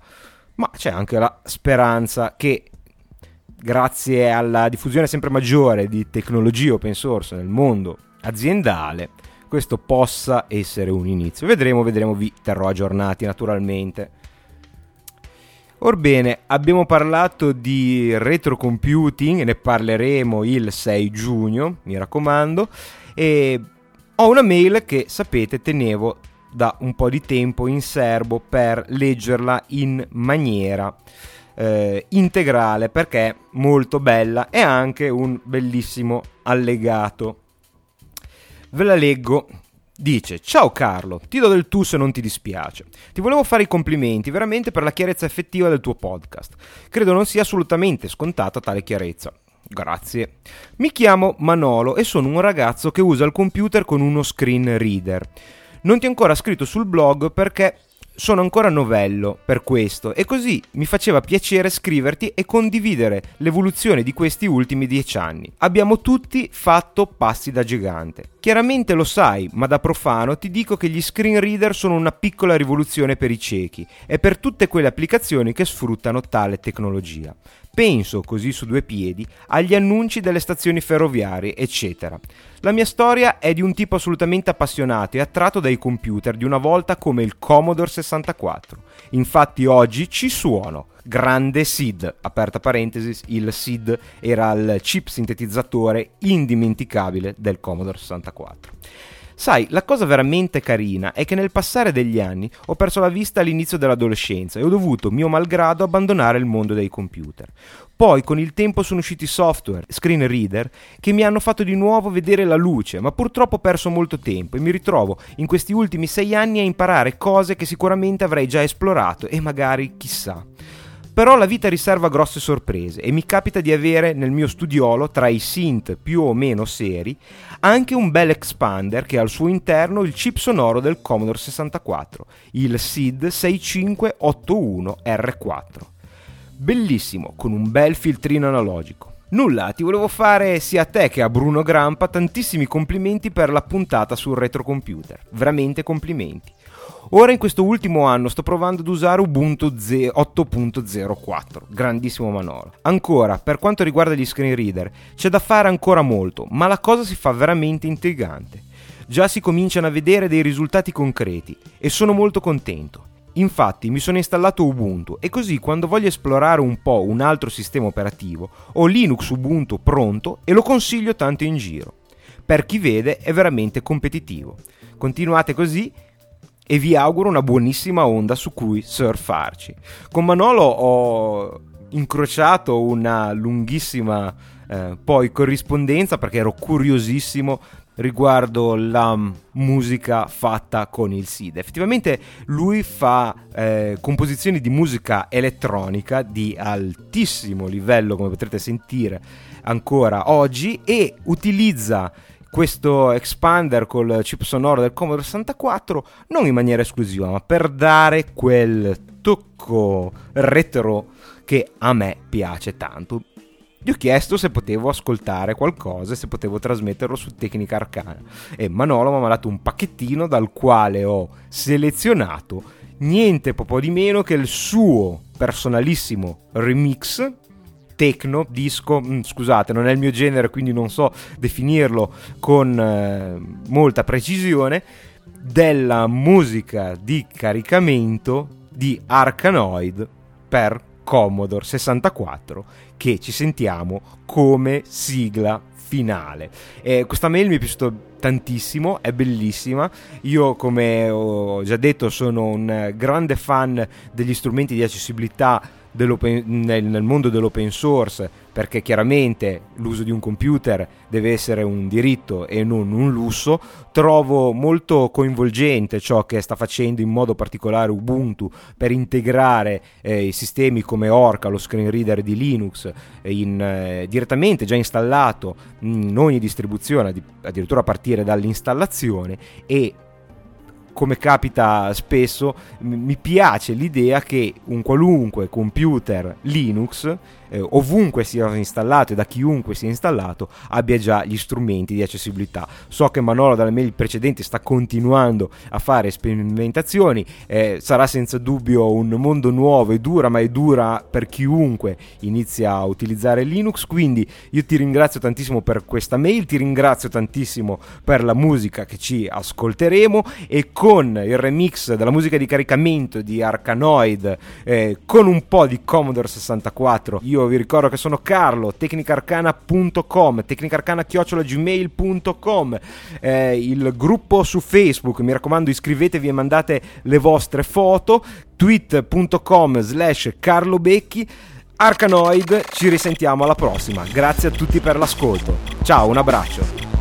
Speaker 1: ma c'è anche la speranza che grazie alla diffusione sempre maggiore di tecnologie open source nel mondo aziendale questo possa essere un inizio. Vedremo, vedremo, vi terrò aggiornati naturalmente. Orbene, abbiamo parlato di retrocomputing, ne parleremo il 6 giugno, mi raccomando, e ho una mail che sapete tenevo da un po' di tempo in serbo per leggerla in maniera eh, integrale perché è molto bella e anche un bellissimo allegato Ve la leggo. Dice, ciao Carlo, ti do del tu se non ti dispiace. Ti volevo fare i complimenti veramente per la chiarezza effettiva del tuo podcast. Credo non sia assolutamente scontata tale chiarezza. Grazie. Mi chiamo Manolo e sono un ragazzo che usa il computer con uno screen reader. Non ti ho ancora scritto sul blog perché sono ancora novello per questo e così mi faceva piacere scriverti e condividere l'evoluzione di questi ultimi dieci anni. Abbiamo tutti fatto passi da gigante. Chiaramente lo sai, ma da profano ti dico che gli screen reader sono una piccola rivoluzione per i ciechi e per tutte quelle applicazioni che sfruttano tale tecnologia. Penso, così su due piedi, agli annunci delle stazioni ferroviarie, eccetera. La mia storia è di un tipo assolutamente appassionato e attratto dai computer di una volta come il Commodore 64. Infatti oggi ci suono. Grande SID, aperta parentesi, il SID era il chip sintetizzatore indimenticabile del Commodore 64. Sai, la cosa veramente carina è che nel passare degli anni ho perso la vista all'inizio dell'adolescenza e ho dovuto, mio malgrado, abbandonare il mondo dei computer. Poi con il tempo sono usciti software, screen reader, che mi hanno fatto di nuovo vedere la luce, ma purtroppo ho perso molto tempo e mi ritrovo in questi ultimi sei anni a imparare cose che sicuramente avrei già esplorato e magari chissà. Però la vita riserva grosse sorprese e mi capita di avere nel mio studiolo, tra i synth più o meno seri, anche un bel expander che ha al suo interno il chip sonoro del Commodore 64, il SID 6581R4. Bellissimo, con un bel filtrino analogico. Nulla, ti volevo fare sia a te che a Bruno Grampa tantissimi complimenti per la puntata sul retrocomputer. Veramente complimenti. Ora in questo ultimo anno sto provando ad usare Ubuntu 8.04, grandissimo manuale. Ancora, per quanto riguarda gli screen reader, c'è da fare ancora molto, ma la cosa si fa veramente intrigante. Già si cominciano a vedere dei risultati concreti e sono molto contento. Infatti mi sono installato Ubuntu e così quando voglio esplorare un po' un altro sistema operativo ho Linux Ubuntu pronto e lo consiglio tanto in giro. Per chi vede è veramente competitivo. Continuate così e vi auguro una buonissima onda su cui surfarci. Con Manolo ho incrociato una lunghissima eh, poi corrispondenza perché ero curiosissimo riguardo la musica fatta con il SID. Effettivamente lui fa eh, composizioni di musica elettronica di altissimo livello, come potrete sentire ancora oggi, e utilizza questo expander col chip sonoro del Commodore 64 non in maniera esclusiva, ma per dare quel tocco retro che a me piace tanto. Gli ho chiesto se potevo ascoltare qualcosa e se potevo trasmetterlo su Tecnica Arcana e Manolo mi ha dato un pacchettino dal quale ho selezionato niente po' di meno che il suo personalissimo remix techno, disco, mm, scusate, non è il mio genere, quindi non so definirlo con eh, molta precisione, della musica di caricamento di Arkanoid per Commodore 64 che ci sentiamo come sigla finale. E questa mail mi è piaciuta tantissimo, è bellissima. Io, come ho già detto, sono un grande fan degli strumenti di accessibilità nel, nel mondo dell'open source, perché chiaramente l'uso di un computer deve essere un diritto e non un lusso, trovo molto coinvolgente ciò che sta facendo in modo particolare Ubuntu per integrare eh, i sistemi come Orca, lo screen reader di Linux, in, eh, direttamente già installato in ogni distribuzione, addirittura a partire dall'installazione e come capita spesso, mi piace l'idea che un qualunque computer Linux eh, ovunque sia installato e da chiunque sia installato abbia già gli strumenti di accessibilità. So che Manolo dalle mail precedenti sta continuando a fare sperimentazioni, eh, sarà senza dubbio un mondo nuovo e dura, ma è dura per chiunque inizia a utilizzare Linux, quindi io ti ringrazio tantissimo per questa mail, ti ringrazio tantissimo per la musica che ci ascolteremo e con il remix della musica di caricamento di Arkanoid eh, con un po' di Commodore 64 io io vi ricordo che sono Carlo, tecnicarcana.com, tecnicarcana.gmail.com, eh, il gruppo su Facebook, mi raccomando iscrivetevi e mandate le vostre foto, tweet.com slash Carlo Becchi, Arcanoid, ci risentiamo alla prossima, grazie a tutti per l'ascolto, ciao, un abbraccio.